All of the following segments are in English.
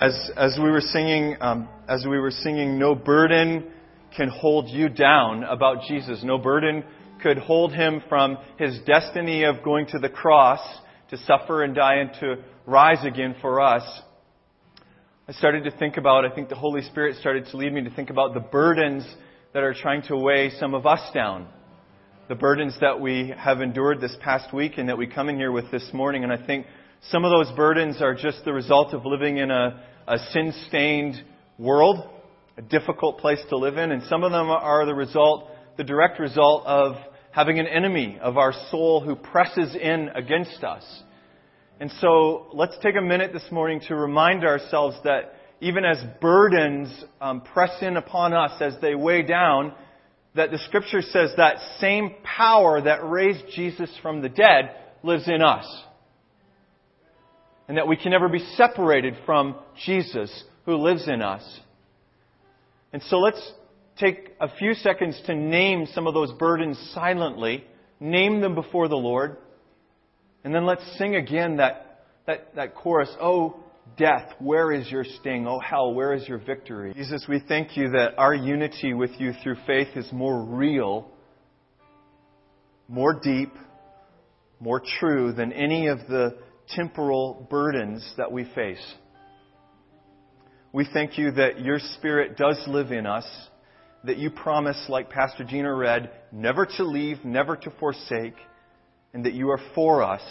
As, as we were singing, um, as we were singing, no burden can hold you down about Jesus. No burden could hold him from his destiny of going to the cross to suffer and die and to rise again for us. I started to think about, I think the Holy Spirit started to lead me to think about the burdens that are trying to weigh some of us down. The burdens that we have endured this past week and that we come in here with this morning. And I think some of those burdens are just the result of living in a, a sin stained world, a difficult place to live in, and some of them are the result, the direct result of having an enemy of our soul who presses in against us. And so let's take a minute this morning to remind ourselves that even as burdens um, press in upon us as they weigh down, that the scripture says that same power that raised Jesus from the dead lives in us and that we can never be separated from Jesus who lives in us. And so let's take a few seconds to name some of those burdens silently, name them before the Lord, and then let's sing again that, that, that chorus, Oh, death, where is your sting? Oh, hell, where is your victory? Jesus, we thank you that our unity with you through faith is more real, more deep, more true than any of the temporal burdens that we face. We thank you that your Spirit does live in us, that you promise, like Pastor Gina read, never to leave, never to forsake, and that you are for us.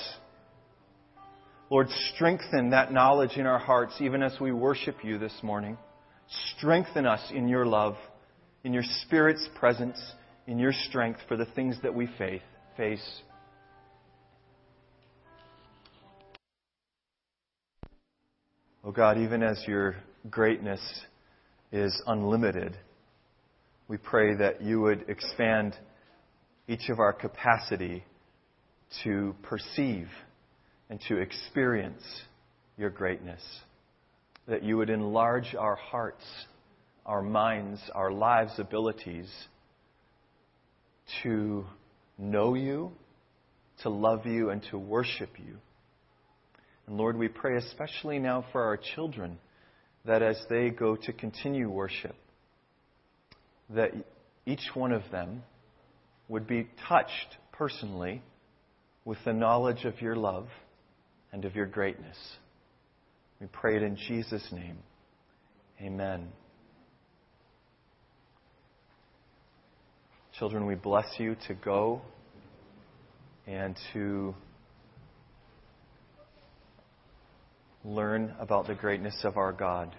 Lord, strengthen that knowledge in our hearts even as we worship you this morning. Strengthen us in your love, in your Spirit's presence, in your strength for the things that we face. Oh God, even as your greatness is unlimited, we pray that you would expand each of our capacity to perceive and to experience your greatness. That you would enlarge our hearts, our minds, our lives' abilities to know you, to love you, and to worship you. And Lord, we pray especially now for our children that as they go to continue worship, that each one of them would be touched personally with the knowledge of your love and of your greatness. We pray it in Jesus' name. Amen. Children, we bless you to go and to learn about the greatness of our God.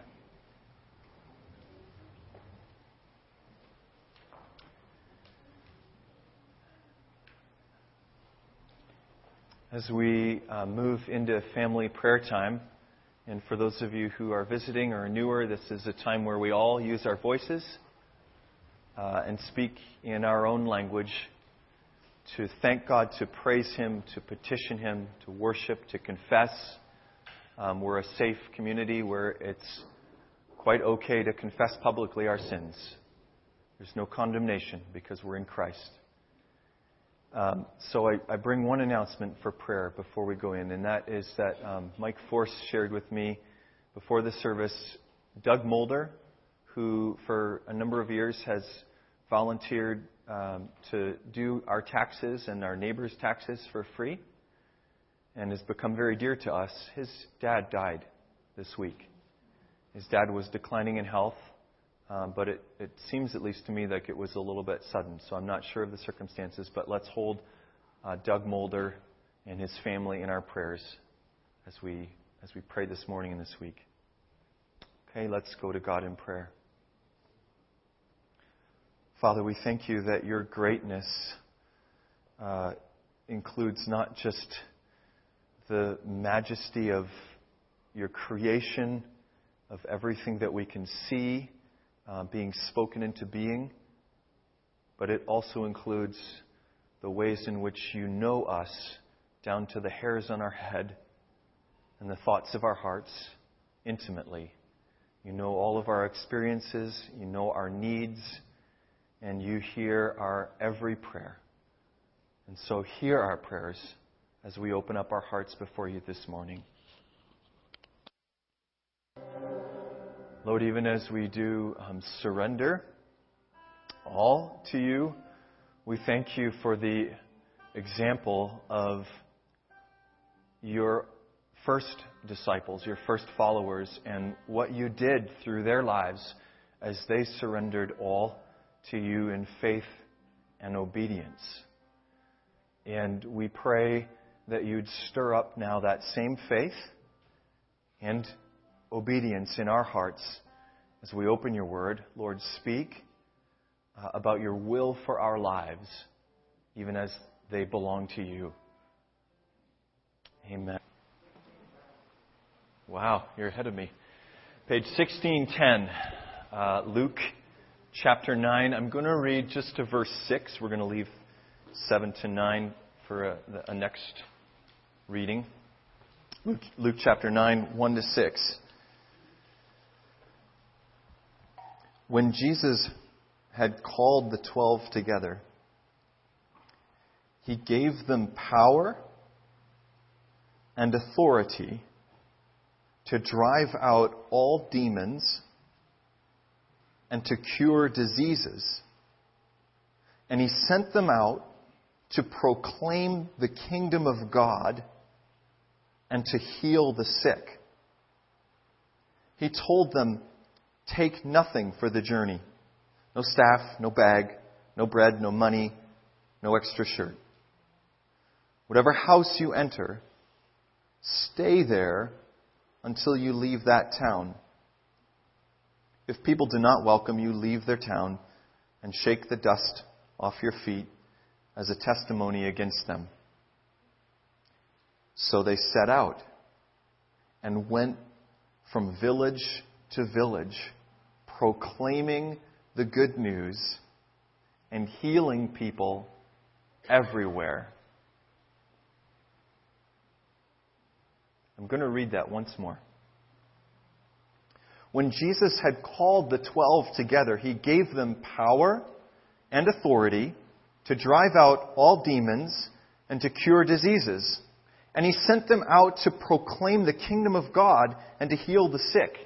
As we uh, move into family prayer time, and for those of you who are visiting or newer, this is a time where we all use our voices uh, and speak in our own language to thank God, to praise Him, to petition Him, to worship, to confess um, we're a safe community where it's quite okay to confess publicly our sins. There's no condemnation because we're in Christ. Um, so I, I, bring one announcement for prayer before we go in, and that is that um, Mike Force shared with me before the service Doug Mulder, who for a number of years has volunteered um, to do our taxes and our neighbors' taxes for free and has become very dear to us. His dad died this week. His dad was declining in health, um, but it, it seems, at least to me, like it was a little bit sudden. So I'm not sure of the circumstances, but let's hold uh, Doug Mulder and his family in our prayers as we, as we pray this morning and this week. Okay, let's go to God in prayer. Father, we thank you that your greatness uh, includes not just the majesty of your creation, of everything that we can see uh, being spoken into being, but it also includes the ways in which you know us down to the hairs on our head and the thoughts of our hearts intimately. You know all of our experiences, you know our needs, and you hear our every prayer. And so hear our prayers as we open up our hearts before you this morning. Lord, even as we do um, surrender all to you, we thank you for the example of your first disciples, your first followers, and what you did through their lives as they surrendered all to you in faith and obedience. And we pray that you'd stir up now that same faith and obedience in our hearts as we open your word. Lord, speak uh, about your will for our lives, even as they belong to you. Amen. Wow, you're ahead of me. Page 1610, uh, Luke chapter 9. I'm going to read just to verse 6. We're going to leave 7 to 9 for a, a next reading. Luke, Luke chapter 9, 1 to 6. When Jesus had called the twelve together, he gave them power and authority to drive out all demons and to cure diseases. And he sent them out to proclaim the kingdom of God and to heal the sick. He told them, Take nothing for the journey no staff, no bag, no bread, no money, no extra shirt. Whatever house you enter, stay there until you leave that town. If people do not welcome you, leave their town and shake the dust off your feet as a testimony against them. So they set out and went from village to village, proclaiming the good news and healing people everywhere. I'm going to read that once more. When Jesus had called the twelve together, he gave them power and authority to drive out all demons and to cure diseases. And he sent them out to proclaim the kingdom of God and to heal the sick.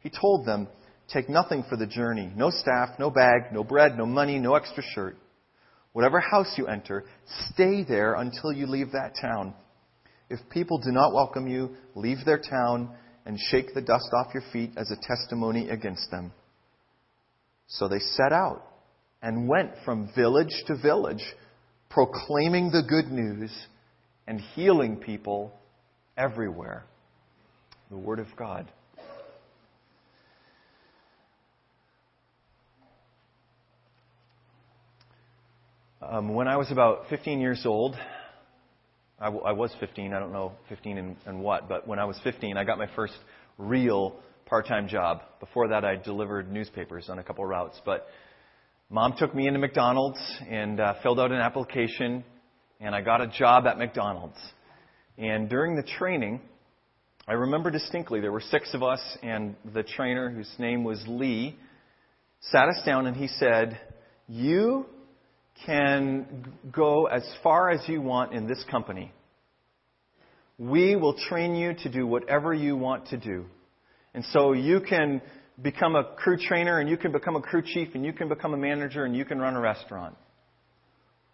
He told them, Take nothing for the journey no staff, no bag, no bread, no money, no extra shirt. Whatever house you enter, stay there until you leave that town. If people do not welcome you, leave their town and shake the dust off your feet as a testimony against them. So they set out and went from village to village, proclaiming the good news and healing people everywhere. The Word of God. Um, when I was about 15 years old, I, w- I was 15, I don't know 15 and, and what, but when I was 15, I got my first real part time job. Before that, I delivered newspapers on a couple routes. But mom took me into McDonald's and uh, filled out an application, and I got a job at McDonald's. And during the training, I remember distinctly there were six of us, and the trainer, whose name was Lee, sat us down and he said, You can go as far as you want in this company. We will train you to do whatever you want to do. And so you can become a crew trainer and you can become a crew chief and you can become a manager and you can run a restaurant.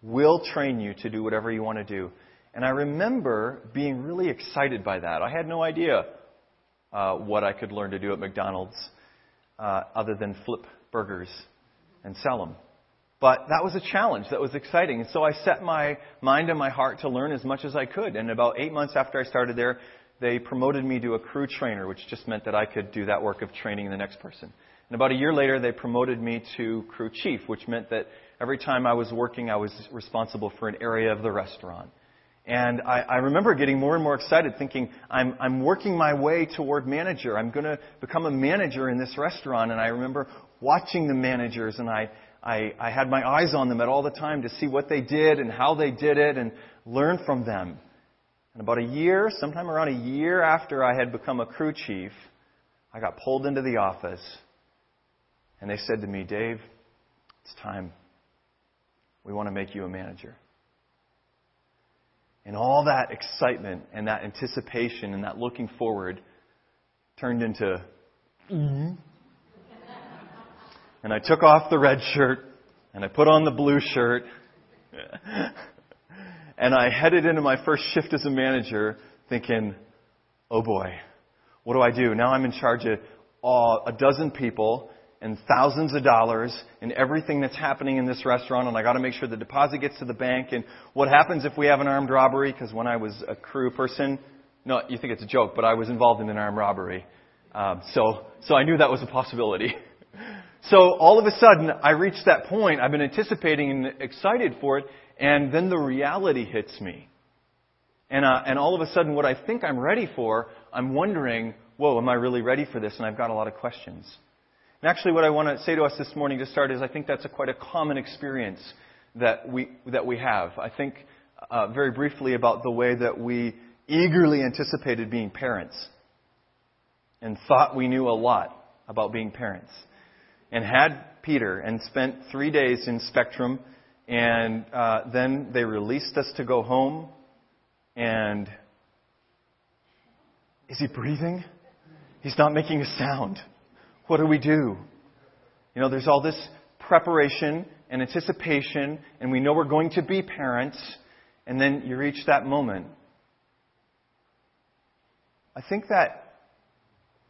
We'll train you to do whatever you want to do. And I remember being really excited by that. I had no idea uh, what I could learn to do at McDonald's uh, other than flip burgers and sell them. But that was a challenge. That was exciting. And so I set my mind and my heart to learn as much as I could. And about eight months after I started there, they promoted me to a crew trainer, which just meant that I could do that work of training the next person. And about a year later, they promoted me to crew chief, which meant that every time I was working, I was responsible for an area of the restaurant. And I, I remember getting more and more excited, thinking, I'm, I'm working my way toward manager. I'm going to become a manager in this restaurant. And I remember watching the managers, and I, I, I had my eyes on them at all the time to see what they did and how they did it and learn from them. And about a year, sometime around a year after I had become a crew chief, I got pulled into the office and they said to me, Dave, it's time. We want to make you a manager. And all that excitement and that anticipation and that looking forward turned into, mm-hmm. And I took off the red shirt and I put on the blue shirt. and I headed into my first shift as a manager thinking, oh boy, what do I do? Now I'm in charge of uh, a dozen people and thousands of dollars and everything that's happening in this restaurant and I got to make sure the deposit gets to the bank. And what happens if we have an armed robbery? Because when I was a crew person no you think it's a joke but I was involved in an armed robbery. Um, so so I knew that was a possibility. So all of a sudden I reached that point. I've been anticipating and excited for it and then the reality hits me. And uh, and all of a sudden what I think I'm ready for I'm wondering whoa am I really ready for this? And I've got a lot of questions and actually, what I want to say to us this morning to start is I think that's a quite a common experience that we, that we have. I think uh, very briefly about the way that we eagerly anticipated being parents and thought we knew a lot about being parents. And had Peter and spent three days in Spectrum, and uh, then they released us to go home. And is he breathing? He's not making a sound. What do we do? You know, there's all this preparation and anticipation, and we know we're going to be parents, and then you reach that moment. I think that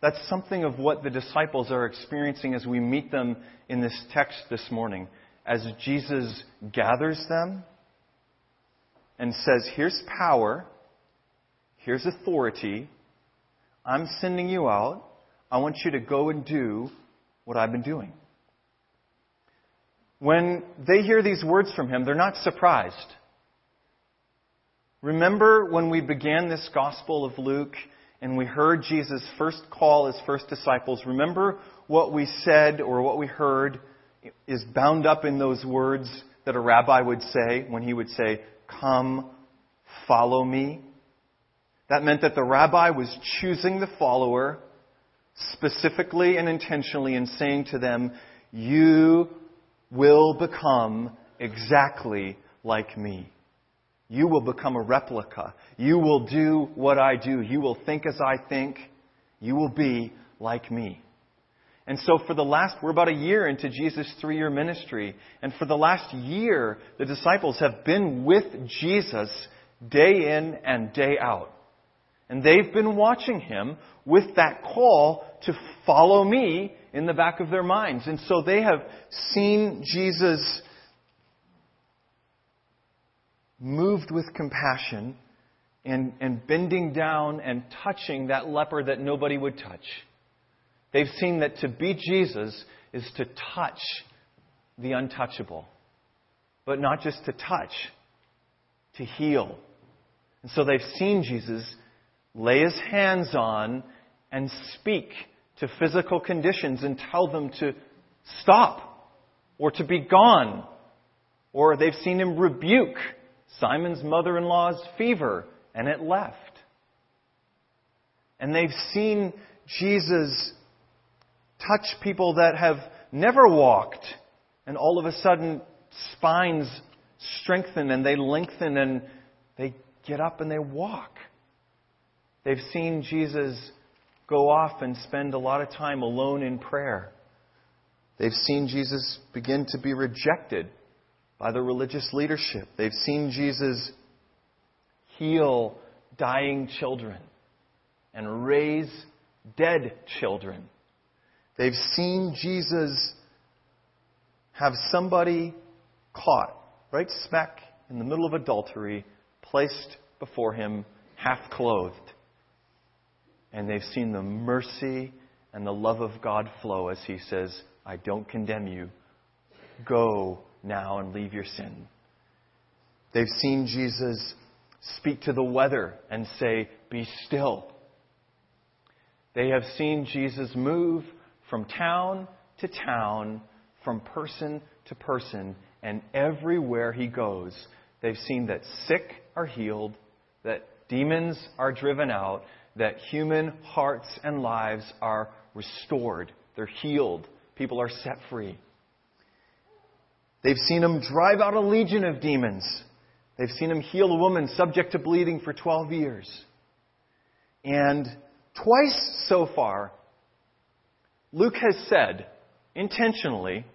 that's something of what the disciples are experiencing as we meet them in this text this morning. As Jesus gathers them and says, Here's power, here's authority, I'm sending you out. I want you to go and do what I've been doing. When they hear these words from him, they're not surprised. Remember when we began this Gospel of Luke and we heard Jesus' first call his first disciples? Remember what we said or what we heard is bound up in those words that a rabbi would say when he would say, Come, follow me. That meant that the rabbi was choosing the follower specifically and intentionally in saying to them, You will become exactly like me. You will become a replica. You will do what I do. You will think as I think. You will be like me. And so for the last, we're about a year into Jesus' three year ministry. And for the last year, the disciples have been with Jesus day in and day out. And they've been watching him with that call to follow me in the back of their minds. And so they have seen Jesus moved with compassion and, and bending down and touching that leper that nobody would touch. They've seen that to be Jesus is to touch the untouchable. But not just to touch, to heal. And so they've seen Jesus lay his hands on and speak to physical conditions and tell them to stop or to be gone. Or they've seen him rebuke Simon's mother in law's fever and it left. And they've seen Jesus touch people that have never walked and all of a sudden spines strengthen and they lengthen and they get up and they walk. They've seen Jesus go off and spend a lot of time alone in prayer. They've seen Jesus begin to be rejected by the religious leadership. They've seen Jesus heal dying children and raise dead children. They've seen Jesus have somebody caught right smack in the middle of adultery, placed before him, half clothed and they've seen the mercy and the love of God flow as He says, I don't condemn you. Go now and leave your sin. They've seen Jesus speak to the weather and say, Be still. They have seen Jesus move from town to town, from person to person, and everywhere he goes, they've seen that sick are healed, that demons are driven out, that human hearts and lives are restored, they're healed, people are set free. They've seen him drive out a legion of demons. They've seen him heal a woman subject to bleeding for 12 years. And twice so far, Luke has said intentionally,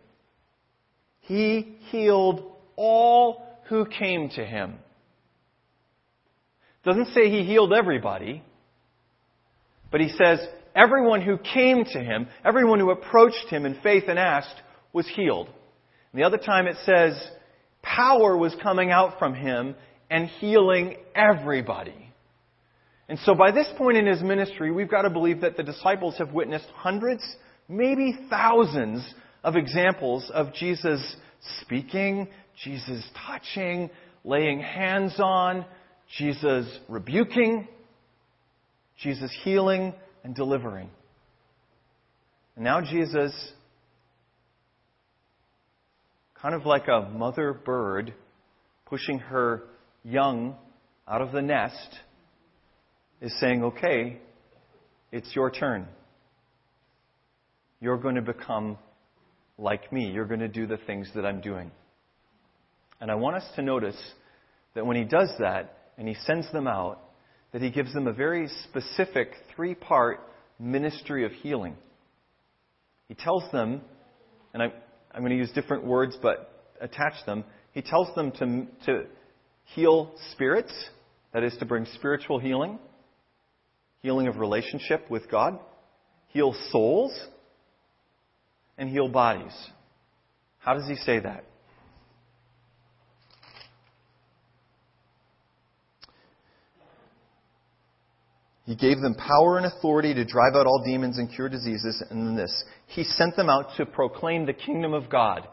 he healed all who came to him. Doesn't say he healed everybody, but he says everyone who came to him, everyone who approached him in faith and asked, was healed. And the other time it says power was coming out from him and healing everybody. And so by this point in his ministry, we've got to believe that the disciples have witnessed hundreds, maybe thousands of examples of Jesus speaking, Jesus touching, laying hands on, Jesus rebuking, Jesus healing and delivering. And now Jesus, kind of like a mother bird pushing her young out of the nest, is saying, okay, it's your turn. You're going to become like me. You're going to do the things that I'm doing. And I want us to notice that when he does that and he sends them out, that he gives them a very specific three part ministry of healing. He tells them, and I, I'm going to use different words but attach them, he tells them to, to heal spirits, that is, to bring spiritual healing, healing of relationship with God, heal souls, and heal bodies. How does he say that? He gave them power and authority to drive out all demons and cure diseases. And then this, He sent them out to proclaim the kingdom of God.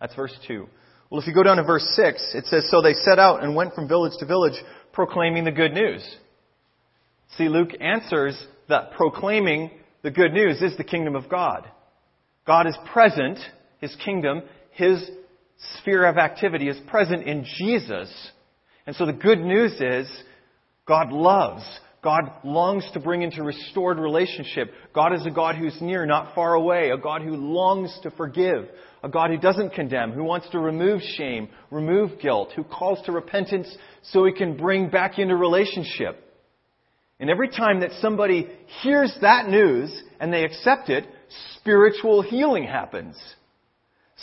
That's verse 2. Well, if you go down to verse 6, it says, So they set out and went from village to village proclaiming the good news. See, Luke answers that proclaiming the good news is the kingdom of God. God is present, His kingdom, His sphere of activity is present in Jesus. And so the good news is God loves. God longs to bring into restored relationship. God is a God who's near, not far away. A God who longs to forgive. A God who doesn't condemn, who wants to remove shame, remove guilt, who calls to repentance so he can bring back into relationship. And every time that somebody hears that news and they accept it, spiritual healing happens.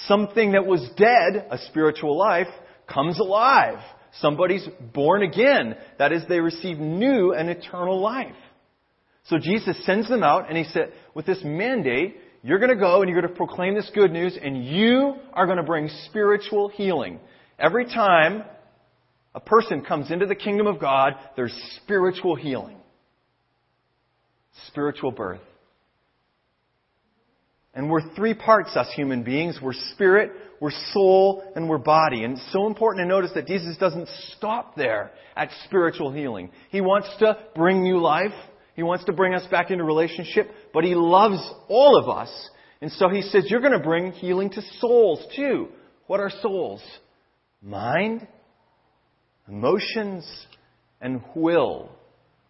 Something that was dead, a spiritual life, comes alive. Somebody's born again. That is, they receive new and eternal life. So Jesus sends them out and he said, with this mandate, you're going to go and you're going to proclaim this good news and you are going to bring spiritual healing. Every time a person comes into the kingdom of God, there's spiritual healing. Spiritual birth. And we're three parts, us human beings. We're spirit, we're soul, and we're body. And it's so important to notice that Jesus doesn't stop there at spiritual healing. He wants to bring new life. He wants to bring us back into relationship, but He loves all of us. And so He says, you're going to bring healing to souls too. What are souls? Mind, emotions, and will.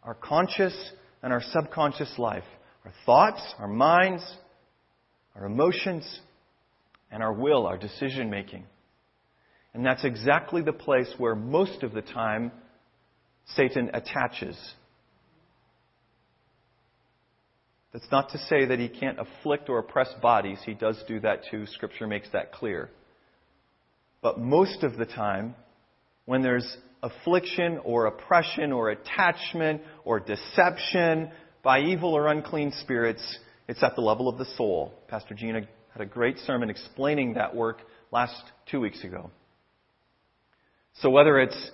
Our conscious and our subconscious life. Our thoughts, our minds, our emotions, and our will, our decision making. And that's exactly the place where most of the time Satan attaches. That's not to say that he can't afflict or oppress bodies. He does do that too. Scripture makes that clear. But most of the time, when there's affliction or oppression or attachment or deception by evil or unclean spirits, it's at the level of the soul. Pastor Gina had a great sermon explaining that work last two weeks ago. So whether it's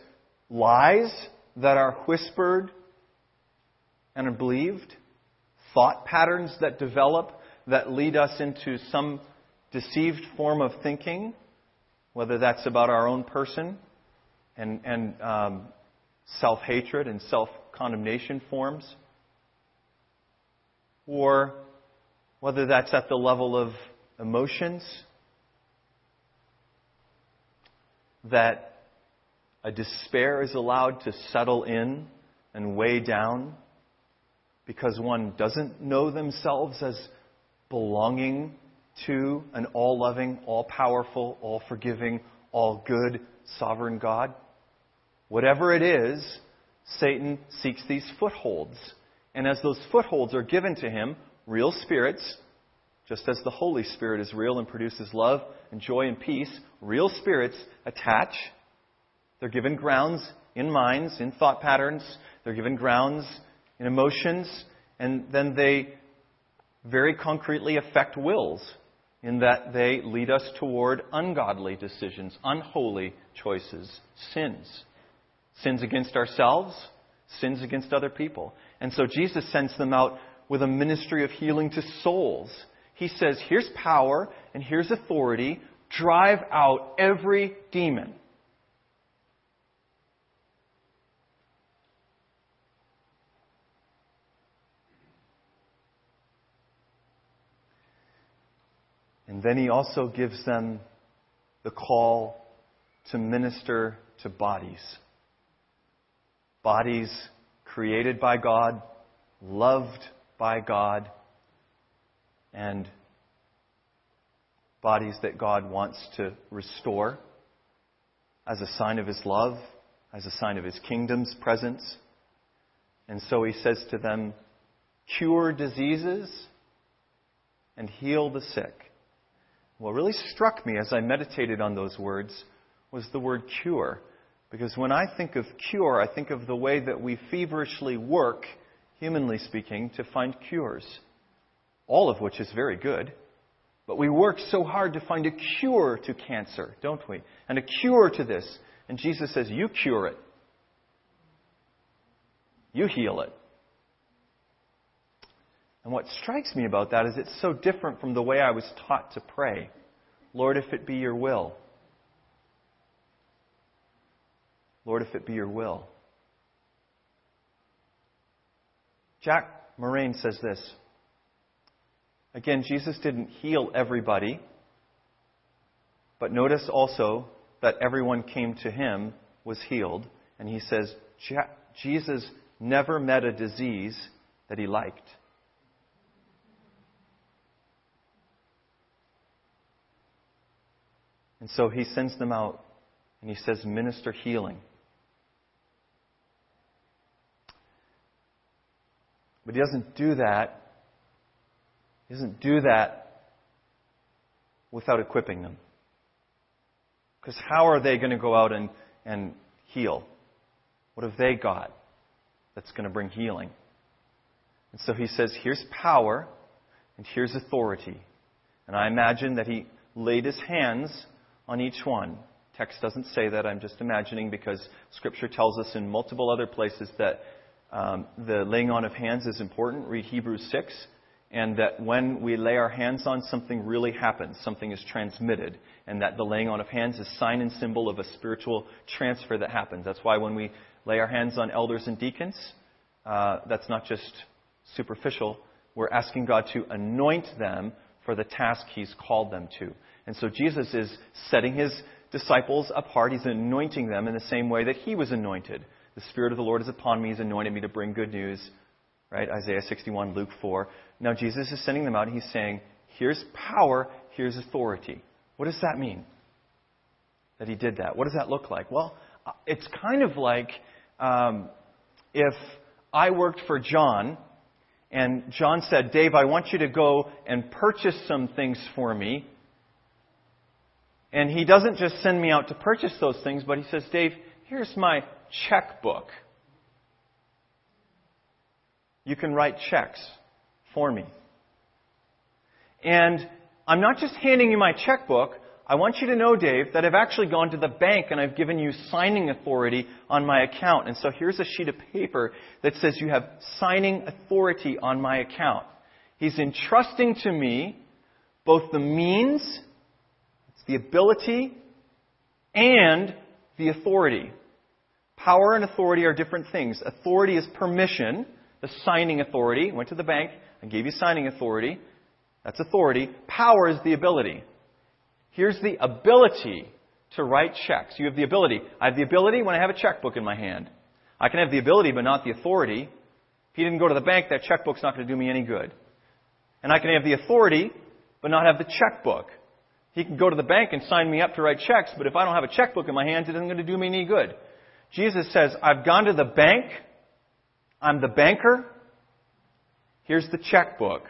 lies that are whispered and are believed, thought patterns that develop that lead us into some deceived form of thinking, whether that's about our own person and, and um, self hatred and self condemnation forms, or whether that's at the level of emotions, that a despair is allowed to settle in and weigh down because one doesn't know themselves as belonging to an all loving, all powerful, all forgiving, all good, sovereign God. Whatever it is, Satan seeks these footholds. And as those footholds are given to him, real spirits, Just as the Holy Spirit is real and produces love and joy and peace, real spirits attach. They're given grounds in minds, in thought patterns. They're given grounds in emotions. And then they very concretely affect wills in that they lead us toward ungodly decisions, unholy choices, sins. Sins against ourselves, sins against other people. And so Jesus sends them out with a ministry of healing to souls. He says, here's power and here's authority. Drive out every demon. And then he also gives them the call to minister to bodies. Bodies created by God, loved by God, and bodies that God wants to restore as a sign of His love, as a sign of His kingdom's presence. And so He says to them, cure diseases and heal the sick. What really struck me as I meditated on those words was the word cure. Because when I think of cure, I think of the way that we feverishly work, humanly speaking, to find cures. All of which is very good. But we work so hard to find a cure to cancer, don't we? And a cure to this. And Jesus says, You cure it. You heal it. And what strikes me about that is it's so different from the way I was taught to pray. Lord, if it be your will. Lord, if it be your will. Jack Moraine says this. Again, Jesus didn't heal everybody, but notice also that everyone came to him was healed. And he says, Jesus never met a disease that he liked. And so he sends them out and he says, Minister healing. But he doesn't do that. He doesn't do that without equipping them. Because how are they going to go out and, and heal? What have they got that's going to bring healing? And so he says, here's power and here's authority. And I imagine that he laid his hands on each one. Text doesn't say that. I'm just imagining because Scripture tells us in multiple other places that um, the laying on of hands is important. Read Hebrews 6. And that when we lay our hands on, something really happens. Something is transmitted. And that the laying on of hands is sign and symbol of a spiritual transfer that happens. That's why when we lay our hands on elders and deacons, uh, that's not just superficial. We're asking God to anoint them for the task He's called them to. And so Jesus is setting his disciples apart. He's anointing them in the same way that he was anointed. The Spirit of the Lord is upon me. He's anointed me to bring good news. Right? Isaiah 61, Luke 4. Now Jesus is sending them out and he's saying, here's power, here's authority. What does that mean? That he did that. What does that look like? Well, uh, it's kind of like um, if I worked for John and John said, Dave, I want you to go and purchase some things for me and he doesn't just send me out to purchase those things, but he says, Dave, here's my checkbook. You can write checks for me. And I'm not just handing you my checkbook. I want you to know, Dave, that I've actually gone to the bank and I've given you signing authority on my account. And so here's a sheet of paper that says you have signing authority on my account. He's entrusting to me both the means the ability and the authority. Power and authority are different things. Authority is permission, the signing authority. Went to the bank, I gave you signing authority. That's authority. Power is the ability. Here's the ability to write checks. You have the ability. I have the ability when I have a checkbook in my hand. I can have the ability, but not the authority. If he didn't go to the bank, that checkbook's not going to do me any good. And I can have the authority, but not have the checkbook. He can go to the bank and sign me up to write checks, but if I don't have a checkbook in my hands, it isn't going to do me any good. Jesus says, I've gone to the bank. I'm the banker. Here's the checkbook.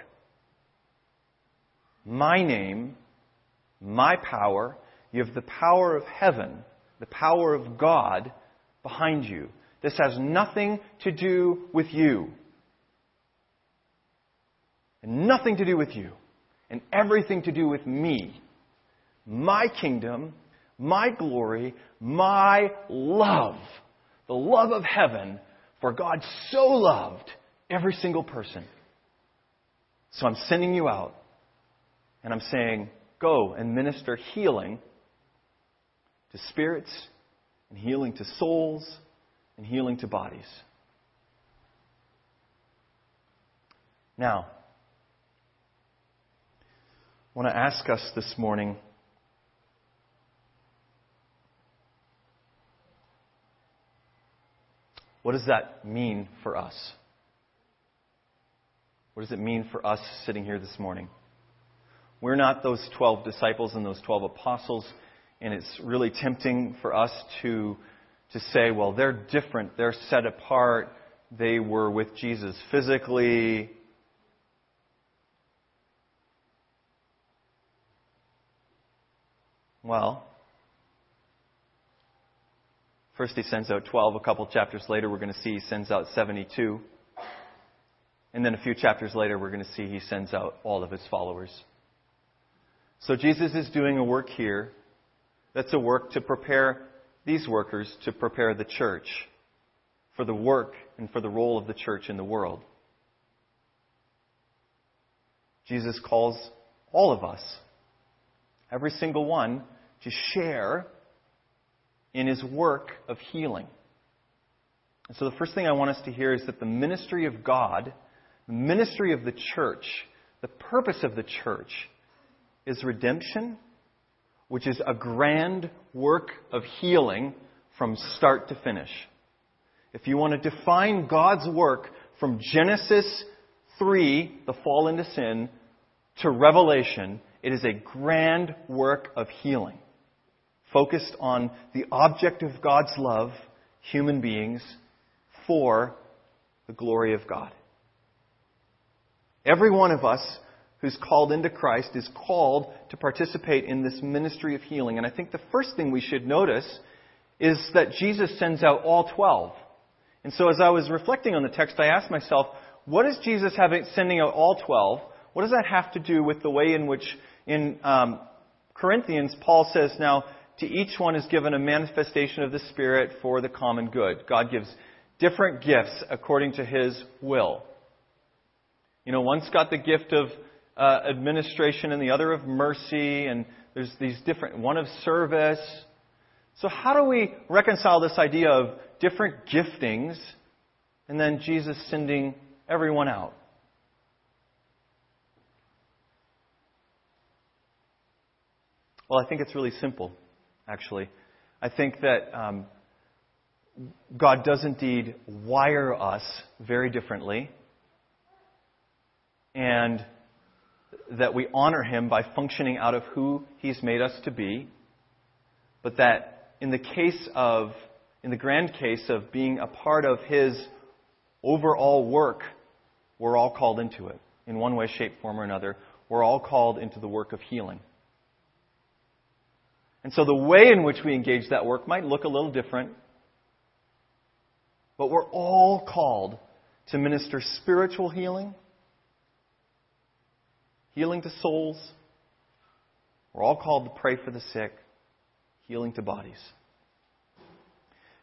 my name, my power. You have the power of heaven, the power of God behind you. This has nothing to do with you. And nothing to do with you. And everything to do with me. My kingdom, my glory, my love. The love of heaven, for God so loved every single person. So I'm sending you out and I'm saying, go and minister healing to spirits and healing to souls and healing to bodies. Now, I want to ask us this morning what does that mean for us? What does it mean for us sitting here this morning? We're not those 12 disciples and those 12 apostles, and it's really tempting for us to, to say, well, they're different, they're set apart, they were with Jesus physically. Well, first he sends out 12. A couple chapters later, we're going to see he sends out 72. And then a few chapters later, we're going to see he sends out all of his followers. So Jesus is doing a work here that's a work to prepare these workers to prepare the church for the work and for the role of the church in the world. Jesus calls all of us, every single one, to share in his work of healing. And so the first thing I want us to hear is that the ministry of God, the ministry of the church, the purpose of the church is redemption, which is a grand work of healing from start to finish. If you want to define God's work from Genesis 3, the fall into sin, to Revelation, it is a grand work of healing, focused on the object of God's love, human beings, for the glory of God. Every one of us who's called into Christ is called to participate in this ministry of healing. And I think the first thing we should notice is that Jesus sends out all 12. And so as I was reflecting on the text, I asked myself, what is Jesus having, sending out all 12? What does that have to do with the way in which in um, Corinthians, Paul says, now, to each one is given a manifestation of the Spirit for the common good. God gives different gifts according to his will. You know, one's got the gift of uh, administration and the other of mercy, and there's these different, one of service. So, how do we reconcile this idea of different giftings and then Jesus sending everyone out? Well, I think it's really simple, actually. I think that um, God does indeed wire us very differently. And that we honor him by functioning out of who he's made us to be, but that in the case of, in the grand case of being a part of his overall work, we're all called into it. In one way, shape, form, or another, we're all called into the work of healing. And so the way in which we engage that work might look a little different, but we're all called to minister spiritual healing healing to souls. We're all called to pray for the sick, healing to bodies.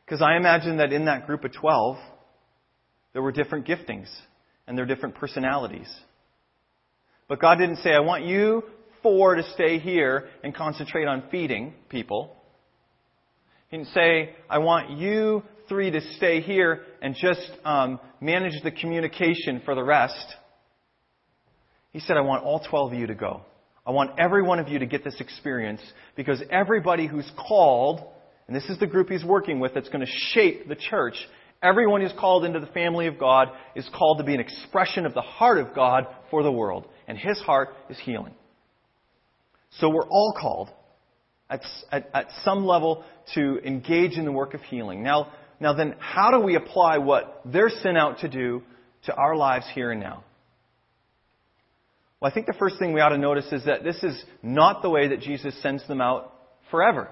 Because I imagine that in that group of 12, there were different giftings and were different personalities. But God didn't say, I want you four to stay here and concentrate on feeding people. He didn't say, I want you three to stay here and just um, manage the communication for the rest. He said, I want all 12 of you to go. I want every one of you to get this experience because everybody who's called, and this is the group he's working with that's going to shape the church, everyone who's called into the family of God is called to be an expression of the heart of God for the world. And his heart is healing. So we're all called at, at, at some level to engage in the work of healing. Now, now then, how do we apply what they're sent out to do to our lives here and now? Well, I think the first thing we ought to notice is that this is not the way that Jesus sends them out forever.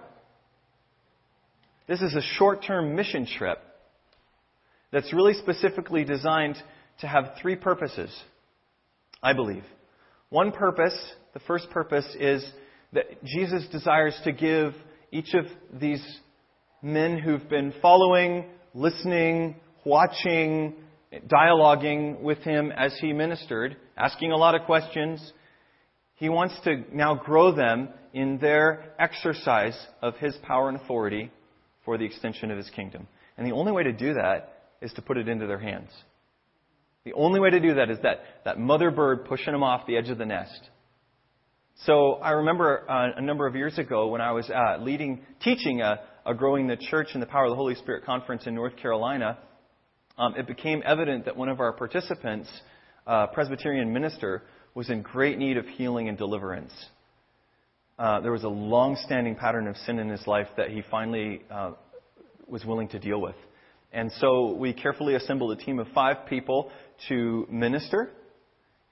This is a short term mission trip that's really specifically designed to have three purposes, I believe. One purpose, the first purpose, is that Jesus desires to give each of these men who've been following, listening, watching, dialoguing with him as he ministered, asking a lot of questions. He wants to now grow them in their exercise of his power and authority for the extension of his kingdom. And the only way to do that is to put it into their hands. The only way to do that is that, that mother bird pushing them off the edge of the nest. So I remember uh, a number of years ago when I was uh, leading, teaching a, a Growing the Church in the Power of the Holy Spirit conference in North Carolina, um, it became evident that one of our participants, uh, Presbyterian minister, was in great need of healing and deliverance. Uh, there was a long-standing pattern of sin in his life that he finally uh, was willing to deal with. And so we carefully assembled a team of five people to minister.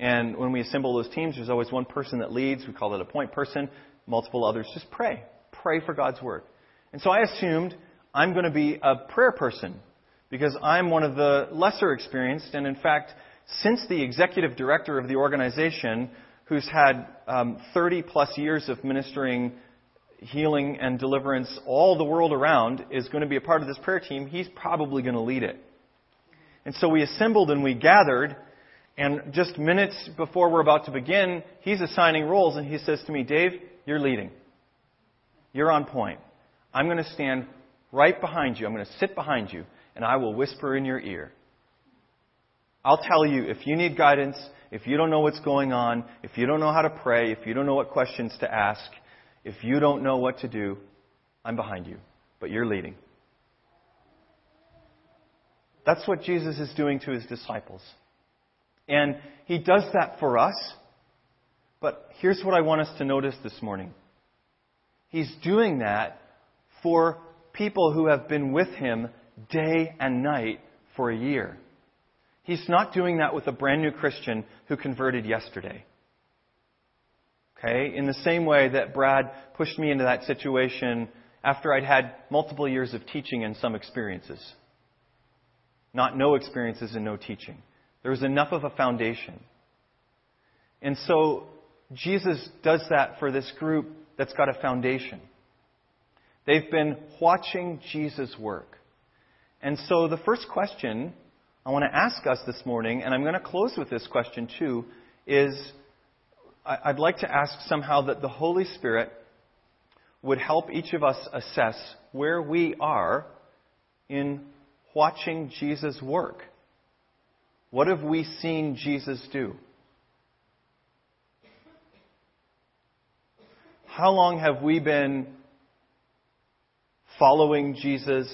And when we assemble those teams, there's always one person that leads. We call it a point person. Multiple others just pray. Pray for God's word. And so I assumed I'm going to be a prayer person because I'm one of the lesser experienced. And in fact, since the executive director of the organization, who's had um, 30 plus years of ministering healing and deliverance all the world around, is going to be a part of this prayer team, he's probably going to lead it. And so we assembled and we gathered, and just minutes before we're about to begin, he's assigning roles, and he says to me, Dave, you're leading. You're on point. I'm going to stand right behind you. I'm going to sit behind you, and I will whisper in your ear. I'll tell you if you need guidance, if you don't know what's going on, if you don't know how to pray, if you don't know what questions to ask, if you don't know what to do, I'm behind you, but you're leading. That's what Jesus is doing to his disciples. And he does that for us. But here's what I want us to notice this morning. He's doing that for people who have been with him day and night for a year. He's not doing that with a brand new Christian who converted yesterday. Okay? In the same way that Brad pushed me into that situation after I'd had multiple years of teaching and some experiences. Not no experiences and no teaching. There was enough of a foundation. And so Jesus does that for this group that's got a foundation. They've been watching Jesus work. And so the first question I want to ask us this morning, and I'm going to close with this question too, is I'd like to ask somehow that the Holy Spirit would help each of us assess where we are in watching Jesus work. What have we seen Jesus do? How long have we been following Jesus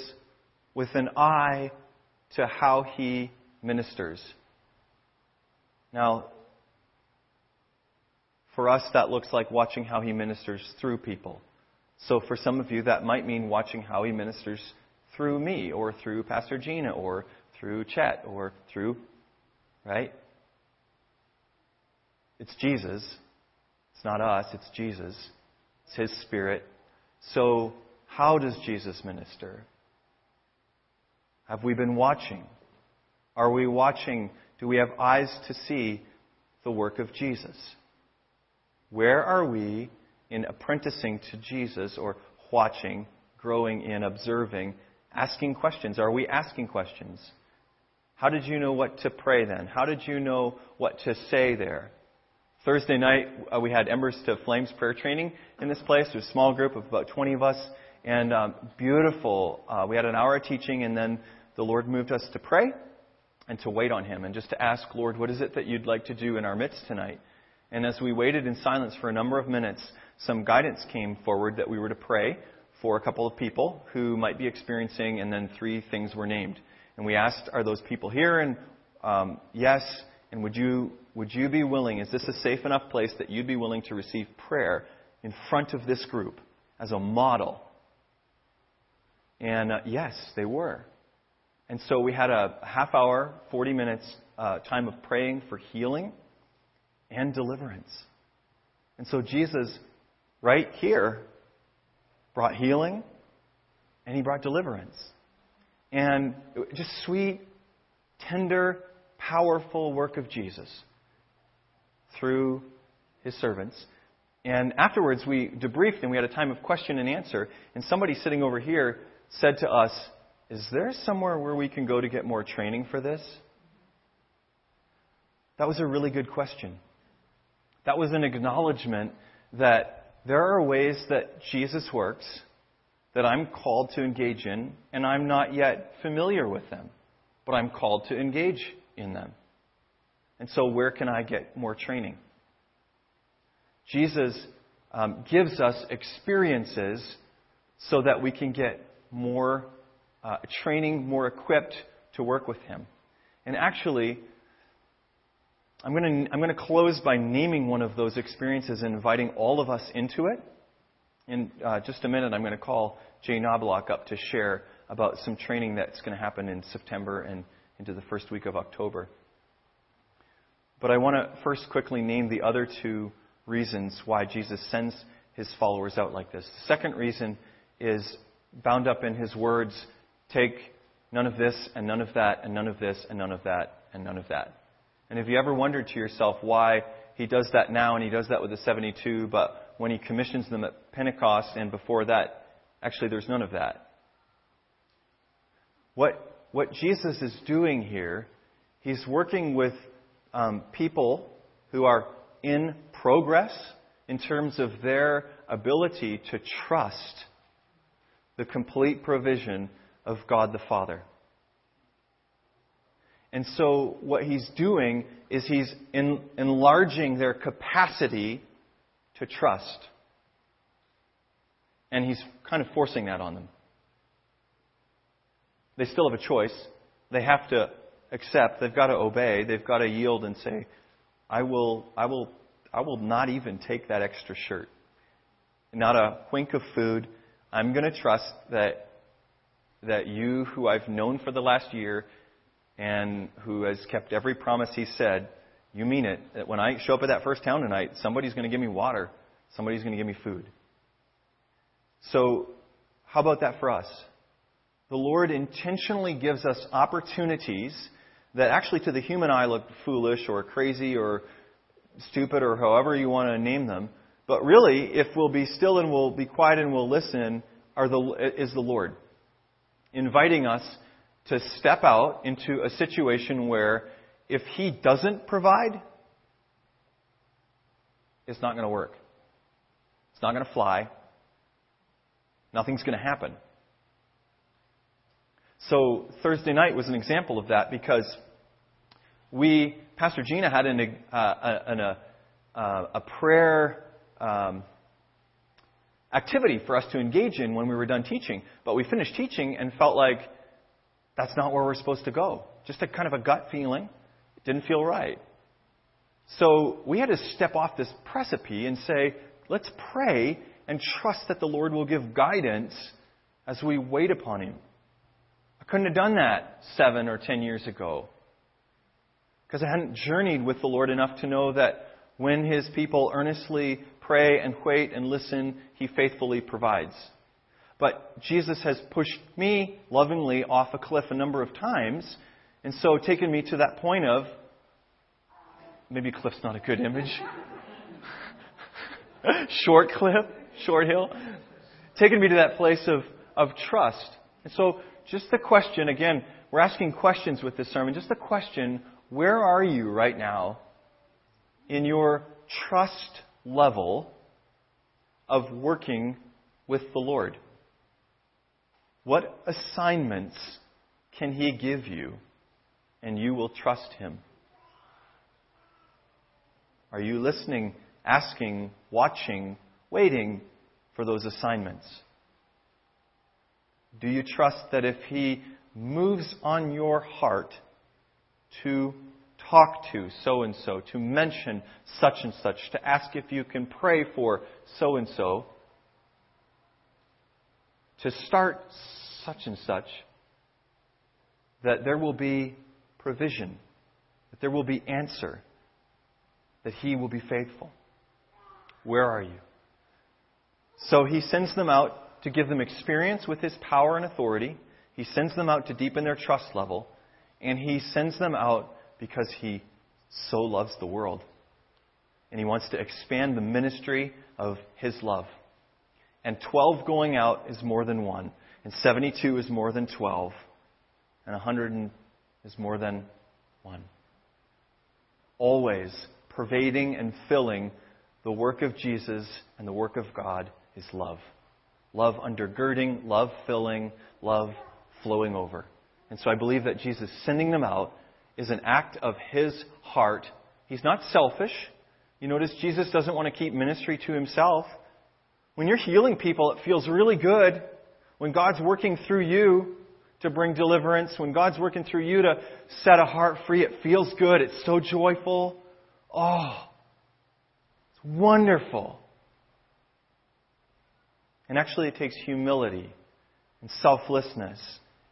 with an eye to how he ministers. Now, for us, that looks like watching how he ministers through people. So for some of you, that might mean watching how he ministers through me, or through Pastor Gina, or through Chet, or through, right? It's Jesus. It's not us, it's Jesus. It's His Spirit. So, how does Jesus minister? Have we been watching? Are we watching? Do we have eyes to see the work of Jesus? Where are we in apprenticing to Jesus or watching, growing in, observing, asking questions? Are we asking questions? How did you know what to pray then? How did you know what to say there? Thursday night, uh, we had Embers to Flames prayer training in this place. There's a small group of about 20 of us and um, beautiful. Uh, we had an hour of teaching, and then the Lord moved us to pray and to wait on Him and just to ask, Lord, what is it that you'd like to do in our midst tonight? And as we waited in silence for a number of minutes, some guidance came forward that we were to pray for a couple of people who might be experiencing, and then three things were named. And we asked, Are those people here? And um, yes. And would you, would you be willing, is this a safe enough place that you'd be willing to receive prayer in front of this group as a model and uh, yes, they were. And so we had a half hour, 40 minutes uh, time of praying for healing. and deliverance. And so Jesus, right here, brought healing and he brought deliverance. And just sweet, tender, powerful work of Jesus through his servants. And afterwards, we debriefed and we had a time of question and answer. And somebody sitting over here said to us, Is there somewhere where we can go to get more training for this? That was a really good question. That was an acknowledgement that there are ways that Jesus works that I'm called to engage in, and I'm not yet familiar with them, but I'm called to engage in them. And so, where can I get more training? Jesus um, gives us experiences so that we can get more uh, training, more equipped to work with Him. And actually, I'm going to I'm going to close by naming one of those experiences and inviting all of us into it. In uh, just a minute, I'm going to call Jay Knobloch up to share about some training that's going to happen in September and into the first week of October. But I want to first quickly name the other two reasons why Jesus sends his followers out like this. The second reason is bound up in his words take none of this and none of that and none of this and none of that and none of that. And have you ever wondered to yourself why he does that now and he does that with the 72, but when he commissions them at Pentecost and before that, actually there's none of that? What, what Jesus is doing here, he's working with um, people who are in progress in terms of their ability to trust the complete provision of God the Father. And so, what he's doing is he's in, enlarging their capacity to trust. And he's kind of forcing that on them. They still have a choice. They have to accept, they've got to obey, they've got to yield and say, I will, I will I will not even take that extra shirt. Not a wink of food. I'm going to trust that, that you, who I've known for the last year and who has kept every promise he said, you mean it. That when I show up at that first town tonight, somebody's going to give me water. Somebody's going to give me food. So, how about that for us? The Lord intentionally gives us opportunities that actually to the human eye look foolish or crazy or stupid or however you want to name them. But really, if we'll be still and we'll be quiet and we'll listen, the, is the Lord inviting us to step out into a situation where if He doesn't provide, it's not going to work. It's not going to fly. Nothing's going to happen. So Thursday night was an example of that because we Pastor Gina had an, uh, an, a, uh, a prayer um, activity for us to engage in when we were done teaching. But we finished teaching and felt like that's not where we're supposed to go. Just a kind of a gut feeling. Didn't feel right. So we had to step off this precipice and say, let's pray and trust that the Lord will give guidance as we wait upon Him. I couldn't have done that seven or ten years ago because I hadn't journeyed with the Lord enough to know that when His people earnestly pray and wait and listen, He faithfully provides. But Jesus has pushed me lovingly off a cliff a number of times, and so taking me to that point of maybe cliff's not a good image. short cliff, short hill. Taking me to that place of, of trust. And so just the question, again, we're asking questions with this sermon. Just the question, where are you right now in your trust level of working with the Lord? What assignments can He give you and you will trust Him? Are you listening, asking, watching, waiting for those assignments? Do you trust that if He moves on your heart, to talk to so and so, to mention such and such, to ask if you can pray for so and so, to start such and such, that there will be provision, that there will be answer. that he will be faithful. Where are you? So he sends them out to give them experience with his power and authority. He sends them out to deepen their trust level. And he sends them out because he so loves the world. And he wants to expand the ministry of his love. And 12 going out is more than one. And 72 is more than 12. And 100 is more than one. Always pervading and filling the work of Jesus and the work of God is love. Love undergirding, love filling, love flowing over. And so I believe that Jesus sending them out is an act of his heart. He's not selfish. You notice Jesus doesn't want to keep ministry to himself. When you're healing people, it feels really good. When God's working through you to bring deliverance, when God's working through you to set a heart free, it feels good. It's so joyful. Oh, it's wonderful. And actually, it takes humility and selflessness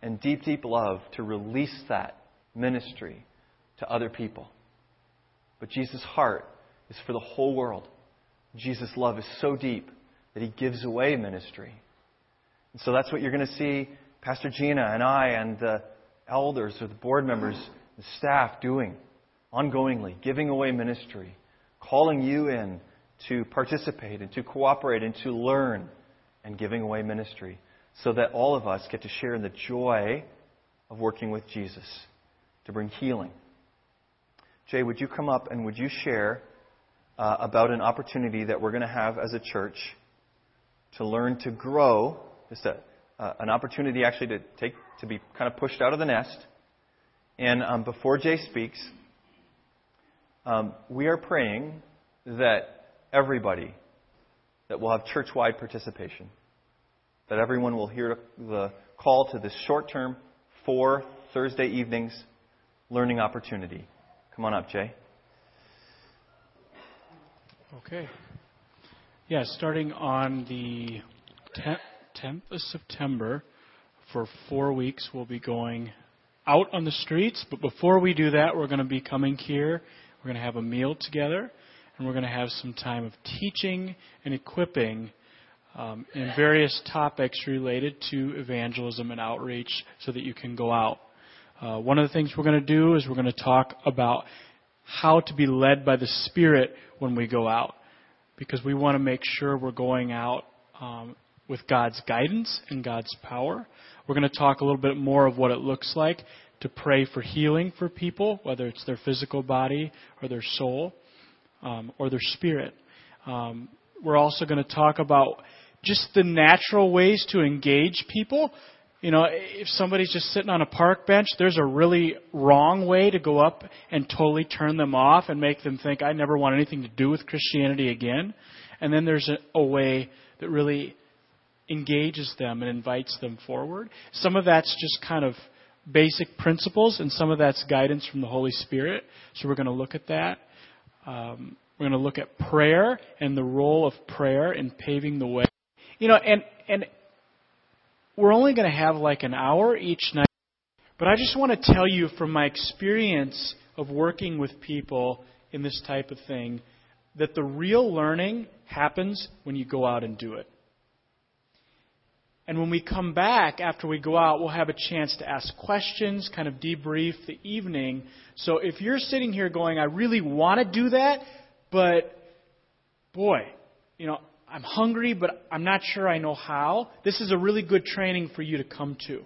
and deep, deep love to release that ministry to other people. But Jesus' heart is for the whole world. Jesus' love is so deep that he gives away ministry. And so that's what you're going to see Pastor Gina and I and the elders or the board members, the staff doing ongoingly, giving away ministry, calling you in to participate and to cooperate and to learn and giving away ministry so that all of us get to share in the joy of working with Jesus to bring healing. Jay, would you come up and would you share uh, about an opportunity that we're going to have as a church to learn to grow, just a, uh, an opportunity actually to take to be kind of pushed out of the nest. And um, before Jay speaks, um, we are praying that everybody that will have church-wide participation that everyone will hear the call to this short term, four Thursday evenings learning opportunity. Come on up, Jay. Okay. Yeah, starting on the 10th of September for four weeks, we'll be going out on the streets. But before we do that, we're going to be coming here. We're going to have a meal together, and we're going to have some time of teaching and equipping um, and various topics related to evangelism and outreach so that you can go out. Uh, one of the things we're going to do is we're going to talk about how to be led by the Spirit when we go out. Because we want to make sure we're going out um, with God's guidance and God's power. We're going to talk a little bit more of what it looks like to pray for healing for people, whether it's their physical body or their soul um, or their spirit. Um, we're also going to talk about just the natural ways to engage people. You know, if somebody's just sitting on a park bench, there's a really wrong way to go up and totally turn them off and make them think, I never want anything to do with Christianity again. And then there's a, a way that really engages them and invites them forward. Some of that's just kind of basic principles, and some of that's guidance from the Holy Spirit. So we're going to look at that. Um, we're going to look at prayer and the role of prayer in paving the way you know, and and we're only going to have like an hour each night. But I just want to tell you from my experience of working with people in this type of thing that the real learning happens when you go out and do it. And when we come back after we go out, we'll have a chance to ask questions, kind of debrief the evening. So if you're sitting here going, I really want to do that, but boy, you know, I'm hungry, but I'm not sure I know how. This is a really good training for you to come to.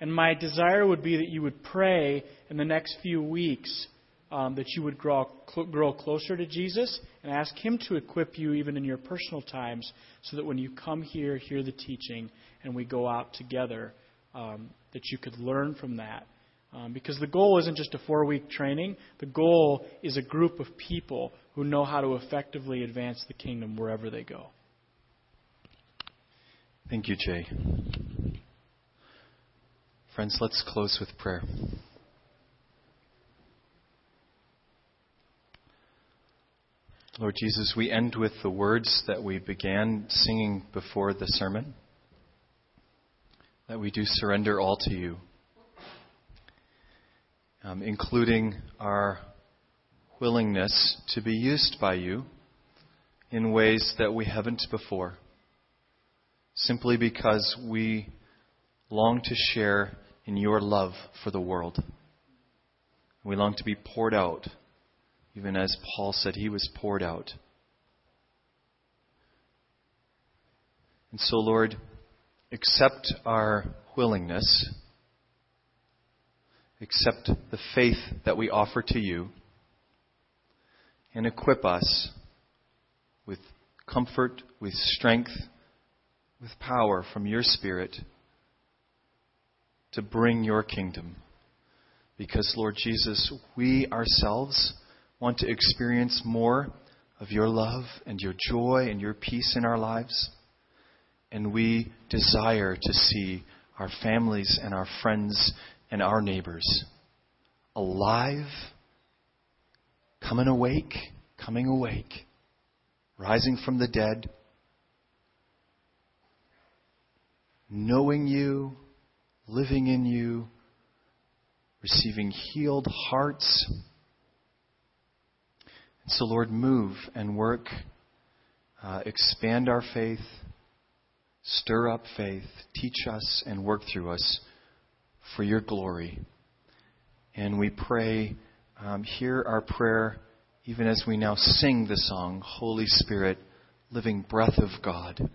And my desire would be that you would pray in the next few weeks um, that you would grow, cl- grow closer to Jesus and ask Him to equip you even in your personal times so that when you come here, hear the teaching, and we go out together, um, that you could learn from that. Um, because the goal isn't just a four week training, the goal is a group of people who know how to effectively advance the kingdom wherever they go. Thank you, Jay. Friends, let's close with prayer. Lord Jesus, we end with the words that we began singing before the sermon that we do surrender all to you, um, including our willingness to be used by you in ways that we haven't before, simply because we long to share in your love for the world. We long to be poured out, even as Paul said he was poured out. And so, Lord, accept our willingness, accept the faith that we offer to you, and equip us with comfort, with strength, with power from your Spirit to bring your kingdom. Because, Lord Jesus, we ourselves want to experience more of your love and your joy and your peace in our lives. And we desire to see our families and our friends and our neighbors alive, coming awake, coming awake, rising from the dead, knowing you, living in you, receiving healed hearts. So, Lord, move and work, uh, expand our faith, stir up faith, teach us and work through us for your glory. And we pray, um, hear our prayer even as we now sing the song, Holy Spirit, living breath of God.